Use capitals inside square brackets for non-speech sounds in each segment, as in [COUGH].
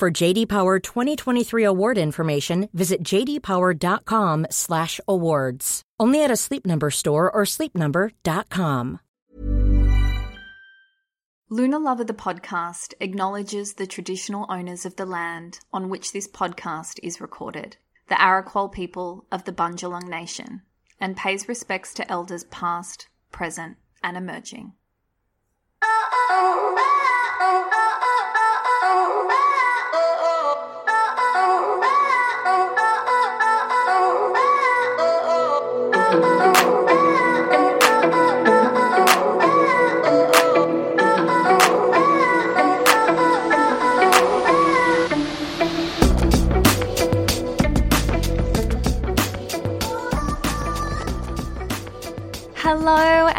For JD Power 2023 award information, visit jdpower.com/awards. Only at a Sleep Number store or sleepnumber.com. Lunar Lover the podcast acknowledges the traditional owners of the land on which this podcast is recorded the Arakwal people of the Bundjalung Nation, and pays respects to elders past, present, and emerging.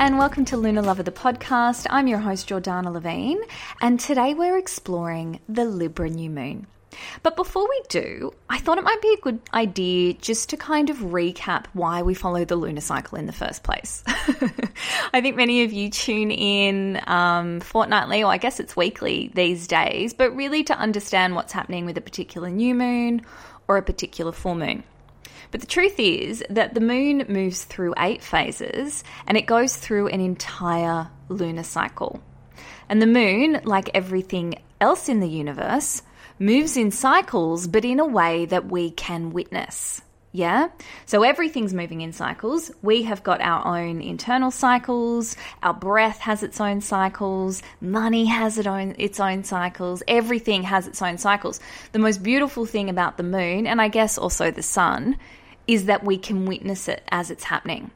And welcome to Lunar Lover the podcast. I'm your host, Jordana Levine, and today we're exploring the Libra new moon. But before we do, I thought it might be a good idea just to kind of recap why we follow the lunar cycle in the first place. [LAUGHS] I think many of you tune in um, fortnightly, or I guess it's weekly these days, but really to understand what's happening with a particular new moon or a particular full moon. But the truth is that the moon moves through eight phases and it goes through an entire lunar cycle. And the moon, like everything else in the universe, moves in cycles, but in a way that we can witness. Yeah? So everything's moving in cycles. We have got our own internal cycles. Our breath has its own cycles. Money has its own, its own cycles. Everything has its own cycles. The most beautiful thing about the moon, and I guess also the sun, is that we can witness it as it's happening.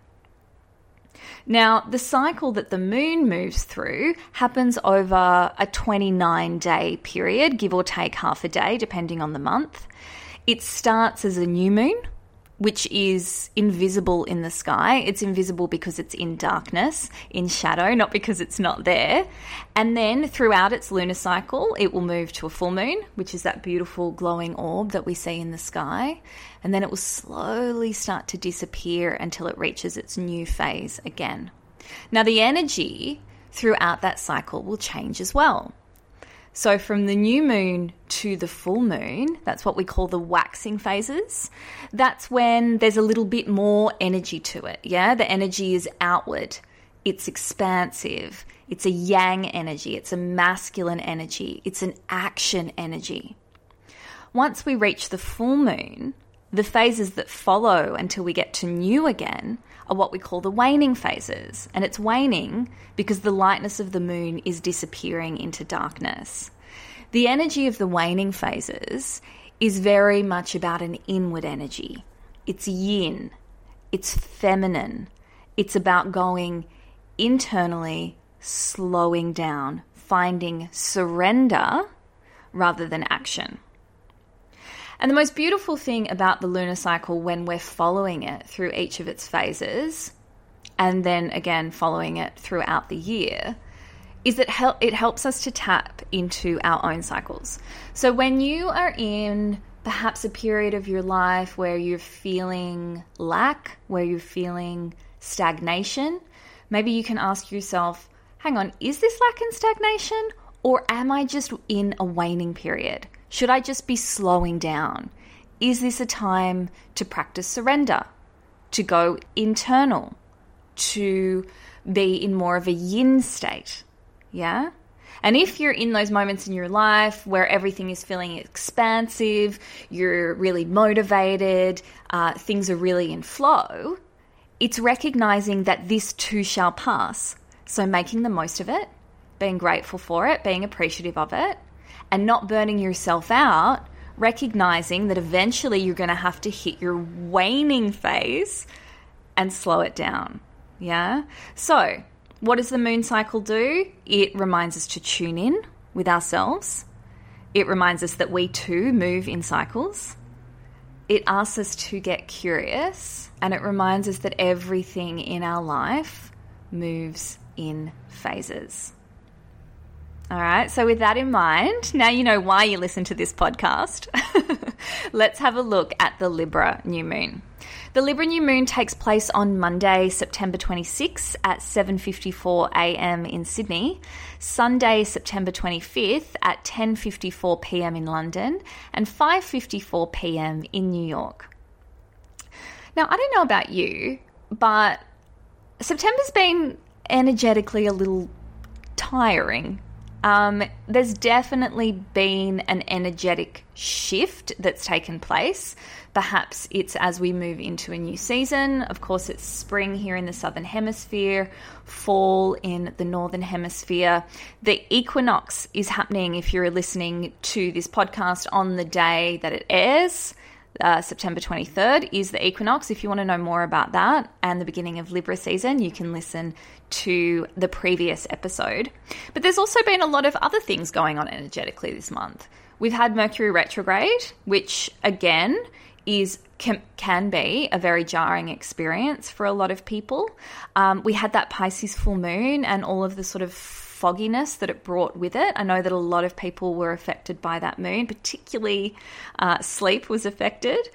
Now, the cycle that the moon moves through happens over a 29 day period, give or take half a day, depending on the month. It starts as a new moon, which is invisible in the sky. It's invisible because it's in darkness, in shadow, not because it's not there. And then throughout its lunar cycle, it will move to a full moon, which is that beautiful glowing orb that we see in the sky. And then it will slowly start to disappear until it reaches its new phase again. Now, the energy throughout that cycle will change as well. So, from the new moon to the full moon, that's what we call the waxing phases. That's when there's a little bit more energy to it. Yeah, the energy is outward, it's expansive, it's a yang energy, it's a masculine energy, it's an action energy. Once we reach the full moon, the phases that follow until we get to new again are what we call the waning phases. And it's waning because the lightness of the moon is disappearing into darkness. The energy of the waning phases is very much about an inward energy. It's yin, it's feminine, it's about going internally, slowing down, finding surrender rather than action. And the most beautiful thing about the lunar cycle when we're following it through each of its phases, and then again following it throughout the year, is that it helps us to tap into our own cycles. So when you are in perhaps a period of your life where you're feeling lack, where you're feeling stagnation, maybe you can ask yourself, hang on, is this lack and stagnation? Or am I just in a waning period? Should I just be slowing down? Is this a time to practice surrender, to go internal, to be in more of a yin state? Yeah? And if you're in those moments in your life where everything is feeling expansive, you're really motivated, uh, things are really in flow, it's recognizing that this too shall pass. So making the most of it, being grateful for it, being appreciative of it, and not burning yourself out, recognizing that eventually you're going to have to hit your waning phase and slow it down. Yeah? So, what does the moon cycle do? It reminds us to tune in with ourselves, It reminds us that we too move in cycles. It asks us to get curious and it reminds us that everything in our life moves in phases. All right, so with that in mind, now you know why you listen to this podcast. [LAUGHS] Let's have a look at the Libra new moon. The Libra new moon takes place on Monday, September 26 at 7:54 a.m. in Sydney, Sunday, September 25th at 10:54 p.m. in London, and 5:54 p.m. in New York. Now, I don't know about you, but September's been energetically a little tiring um, there's definitely been an energetic shift that's taken place. Perhaps it's as we move into a new season. Of course, it's spring here in the southern hemisphere, fall in the northern hemisphere. The equinox is happening if you're listening to this podcast on the day that it airs. Uh, September 23rd is the equinox. If you want to know more about that and the beginning of Libra season, you can listen to the previous episode. But there's also been a lot of other things going on energetically this month. We've had Mercury retrograde, which again is can, can be a very jarring experience for a lot of people. Um, we had that Pisces full moon and all of the sort of fogginess that it brought with it. I know that a lot of people were affected by that moon, particularly uh, sleep was affected.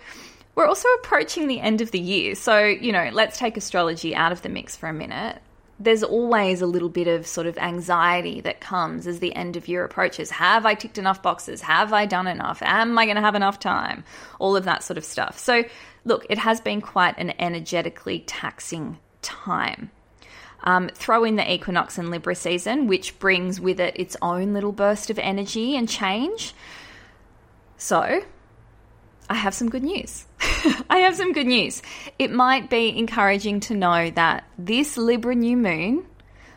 We're also approaching the end of the year. So, you know, let's take astrology out of the mix for a minute. There's always a little bit of sort of anxiety that comes as the end of year approaches. Have I ticked enough boxes? Have I done enough? Am I going to have enough time? All of that sort of stuff. So, look, it has been quite an energetically taxing time. Um, throw in the equinox and Libra season, which brings with it its own little burst of energy and change. So, I have some good news. [LAUGHS] I have some good news. It might be encouraging to know that this Libra new moon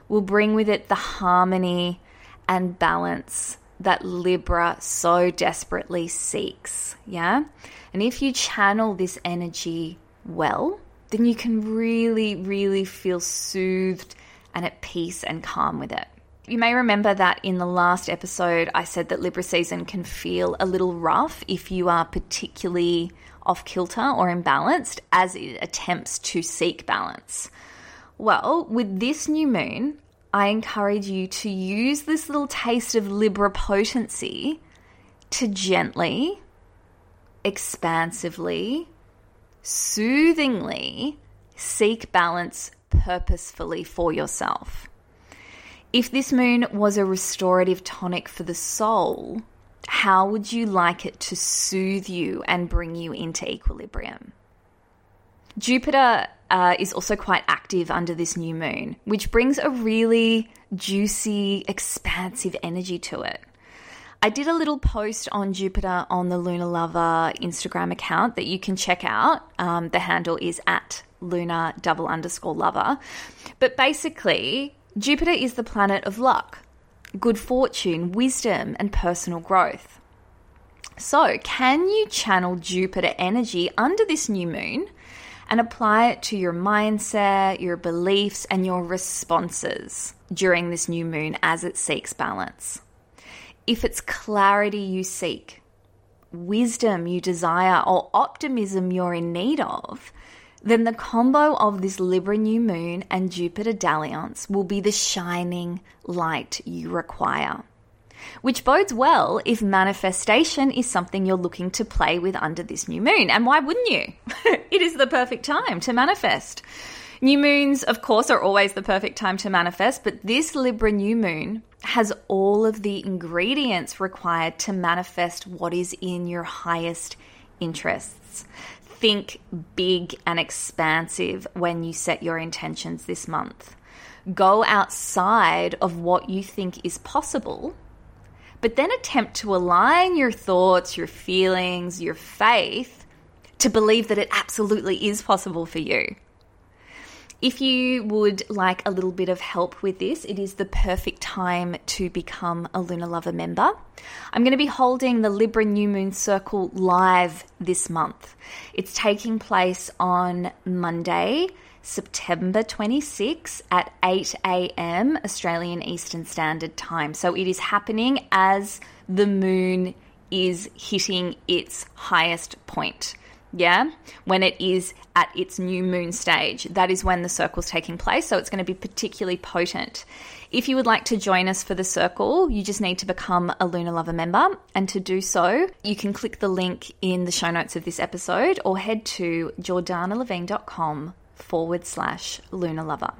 will bring with it the harmony and balance that Libra so desperately seeks. Yeah? And if you channel this energy well, then you can really, really feel soothed and at peace and calm with it. You may remember that in the last episode, I said that Libra season can feel a little rough if you are particularly off kilter or imbalanced as it attempts to seek balance. Well, with this new moon, I encourage you to use this little taste of Libra potency to gently, expansively, soothingly seek balance purposefully for yourself. If this moon was a restorative tonic for the soul, how would you like it to soothe you and bring you into equilibrium? Jupiter uh, is also quite active under this new moon, which brings a really juicy, expansive energy to it. I did a little post on Jupiter on the Lunar Lover Instagram account that you can check out. Um, the handle is at lunar double underscore lover. But basically, Jupiter is the planet of luck, good fortune, wisdom, and personal growth. So, can you channel Jupiter energy under this new moon and apply it to your mindset, your beliefs, and your responses during this new moon as it seeks balance? If it's clarity you seek, wisdom you desire, or optimism you're in need of, then the combo of this Libra new moon and Jupiter dalliance will be the shining light you require. Which bodes well if manifestation is something you're looking to play with under this new moon. And why wouldn't you? [LAUGHS] it is the perfect time to manifest. New moons, of course, are always the perfect time to manifest, but this Libra new moon has all of the ingredients required to manifest what is in your highest interests. Think big and expansive when you set your intentions this month. Go outside of what you think is possible, but then attempt to align your thoughts, your feelings, your faith to believe that it absolutely is possible for you. If you would like a little bit of help with this, it is the perfect time to become a Lunar Lover member. I'm going to be holding the Libra New Moon Circle live this month. It's taking place on Monday, September 26 at 8 a.m. Australian Eastern Standard Time. So it is happening as the moon is hitting its highest point. Yeah, when it is at its new moon stage, that is when the circle's taking place. So it's going to be particularly potent. If you would like to join us for the circle, you just need to become a Lunar Lover member. And to do so, you can click the link in the show notes of this episode or head to jordanalevine.com forward slash lunar lover.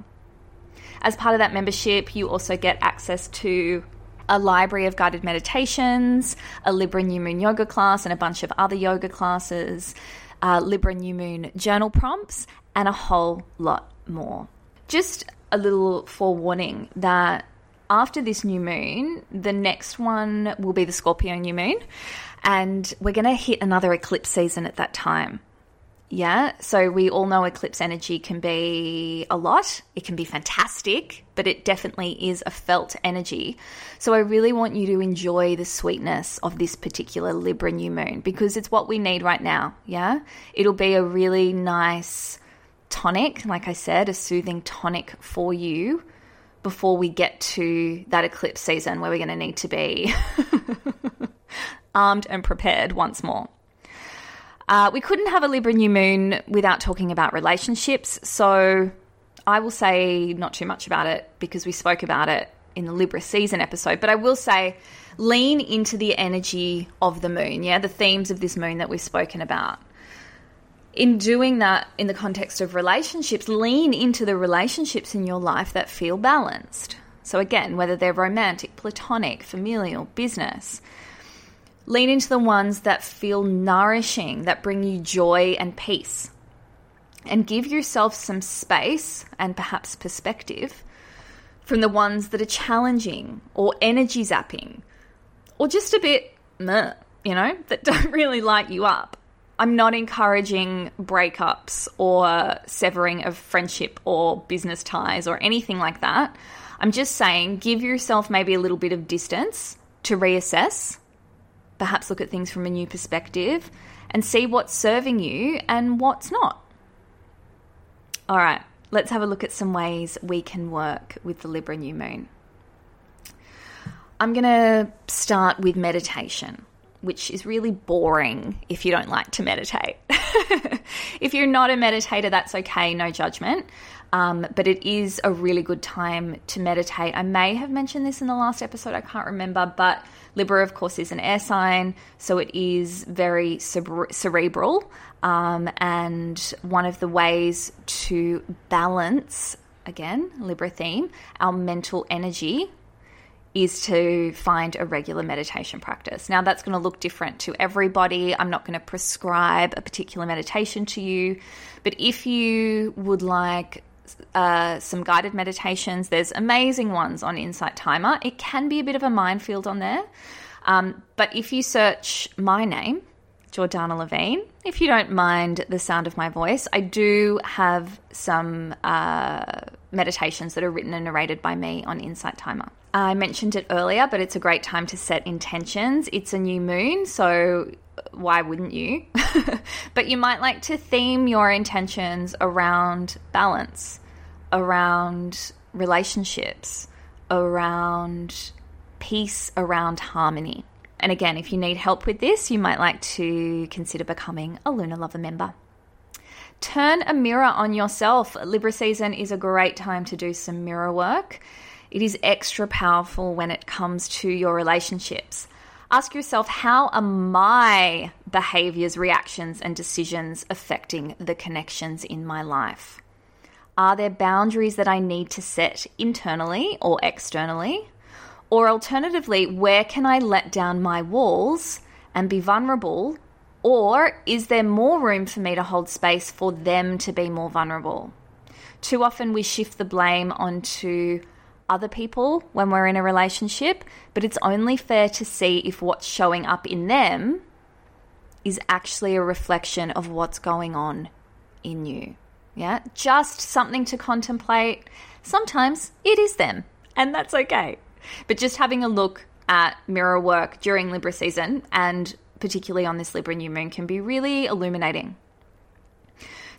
As part of that membership, you also get access to a library of guided meditations, a Libra New Moon yoga class, and a bunch of other yoga classes, uh, Libra New Moon journal prompts, and a whole lot more. Just a little forewarning that after this new moon, the next one will be the Scorpio new moon, and we're going to hit another eclipse season at that time. Yeah, so we all know eclipse energy can be a lot. It can be fantastic, but it definitely is a felt energy. So I really want you to enjoy the sweetness of this particular Libra new moon because it's what we need right now. Yeah, it'll be a really nice tonic, like I said, a soothing tonic for you before we get to that eclipse season where we're going to need to be [LAUGHS] armed and prepared once more. Uh, we couldn't have a Libra new moon without talking about relationships. So I will say not too much about it because we spoke about it in the Libra season episode. But I will say lean into the energy of the moon, yeah, the themes of this moon that we've spoken about. In doing that in the context of relationships, lean into the relationships in your life that feel balanced. So, again, whether they're romantic, platonic, familial, business, Lean into the ones that feel nourishing, that bring you joy and peace. And give yourself some space and perhaps perspective from the ones that are challenging or energy zapping or just a bit, meh, you know, that [LAUGHS] don't really light you up. I'm not encouraging breakups or severing of friendship or business ties or anything like that. I'm just saying give yourself maybe a little bit of distance to reassess perhaps look at things from a new perspective and see what's serving you and what's not. All right, let's have a look at some ways we can work with the Libra new moon. I'm going to start with meditation, which is really boring if you don't like to meditate. [LAUGHS] if you're not a meditator, that's okay, no judgment. Um, but it is a really good time to meditate. I may have mentioned this in the last episode, I can't remember, but Libra, of course, is an air sign, so it is very cerebral. Um, and one of the ways to balance, again, Libra theme, our mental energy is to find a regular meditation practice. Now, that's going to look different to everybody. I'm not going to prescribe a particular meditation to you, but if you would like uh, some guided meditations. There's amazing ones on Insight Timer. It can be a bit of a minefield on there. Um, but if you search my name, Jordana Levine, if you don't mind the sound of my voice, I do have some uh, meditations that are written and narrated by me on Insight Timer. I mentioned it earlier, but it's a great time to set intentions. It's a new moon, so why wouldn't you? [LAUGHS] but you might like to theme your intentions around balance, around relationships, around peace, around harmony. And again, if you need help with this, you might like to consider becoming a Lunar Lover member. Turn a mirror on yourself. Libra season is a great time to do some mirror work. It is extra powerful when it comes to your relationships. Ask yourself how are my behaviors, reactions, and decisions affecting the connections in my life? Are there boundaries that I need to set internally or externally? Or alternatively, where can I let down my walls and be vulnerable? Or is there more room for me to hold space for them to be more vulnerable? Too often we shift the blame onto other people when we're in a relationship, but it's only fair to see if what's showing up in them is actually a reflection of what's going on in you. Yeah, just something to contemplate. Sometimes it is them, and that's okay. But just having a look at mirror work during Libra season and particularly on this Libra new moon can be really illuminating.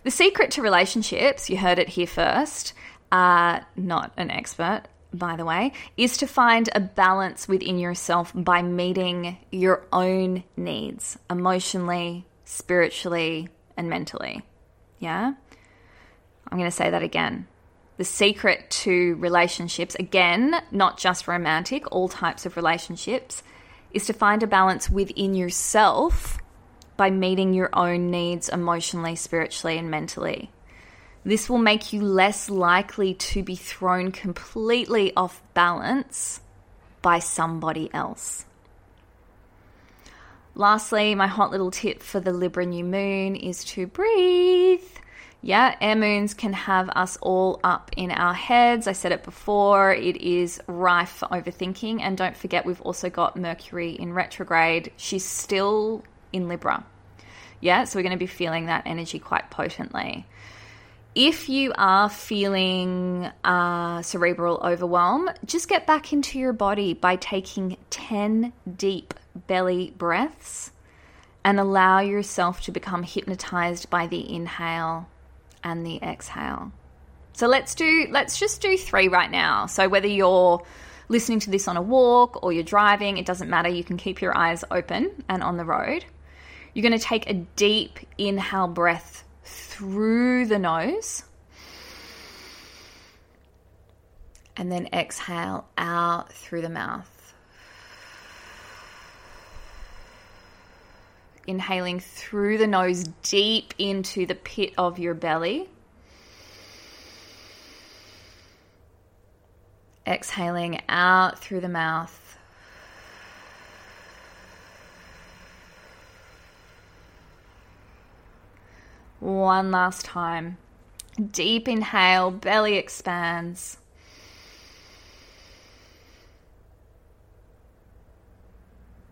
The secret to relationships, you heard it here first, uh, not an expert, by the way, is to find a balance within yourself by meeting your own needs emotionally, spiritually, and mentally. Yeah? I'm going to say that again. The secret to relationships, again, not just romantic, all types of relationships, is to find a balance within yourself by meeting your own needs emotionally, spiritually, and mentally. This will make you less likely to be thrown completely off balance by somebody else. Lastly, my hot little tip for the Libra new moon is to breathe. Yeah, air moons can have us all up in our heads. I said it before, it is rife for overthinking. And don't forget, we've also got Mercury in retrograde. She's still in Libra. Yeah, so we're going to be feeling that energy quite potently if you are feeling uh, cerebral overwhelm, just get back into your body by taking 10 deep belly breaths and allow yourself to become hypnotized by the inhale and the exhale. So let's do let's just do 3 right now. So whether you're listening to this on a walk or you're driving, it doesn't matter. You can keep your eyes open and on the road. You're going to take a deep inhale breath through the nose. And then exhale out through the mouth. Inhaling through the nose deep into the pit of your belly. Exhaling out through the mouth. One last time. Deep inhale, belly expands.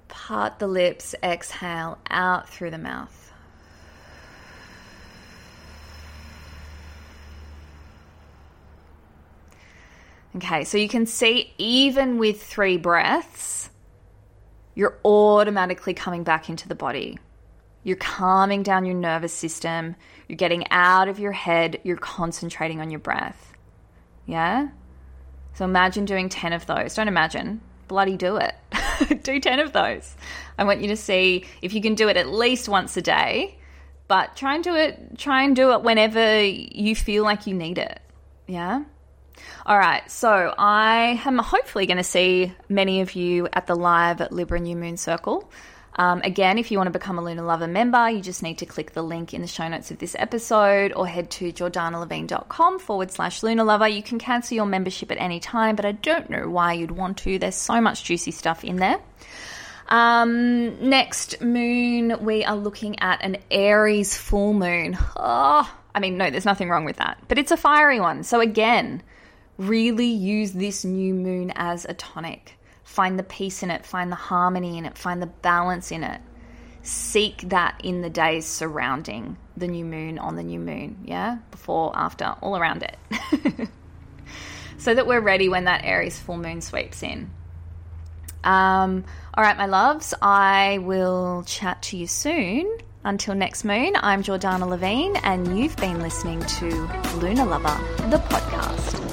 Part the lips, exhale out through the mouth. Okay, so you can see even with three breaths, you're automatically coming back into the body. You're calming down your nervous system. You're getting out of your head. You're concentrating on your breath. Yeah? So imagine doing 10 of those. Don't imagine. Bloody do it. [LAUGHS] do 10 of those. I want you to see if you can do it at least once a day, but try and do it try and do it whenever you feel like you need it. Yeah? All right, so I am hopefully going to see many of you at the live Libra New Moon Circle. Um, again, if you want to become a Lunar Lover member, you just need to click the link in the show notes of this episode or head to jordanalevine.com forward slash Lunar Lover. You can cancel your membership at any time, but I don't know why you'd want to. There's so much juicy stuff in there. Um, next moon, we are looking at an Aries full moon. Oh, I mean, no, there's nothing wrong with that, but it's a fiery one. So, again, really use this new moon as a tonic. Find the peace in it, find the harmony in it, find the balance in it. Seek that in the days surrounding the new moon on the new moon, yeah? Before, after, all around it. [LAUGHS] so that we're ready when that Aries full moon sweeps in. Um, all right, my loves, I will chat to you soon. Until next moon, I'm Jordana Levine, and you've been listening to Lunar Lover, the podcast.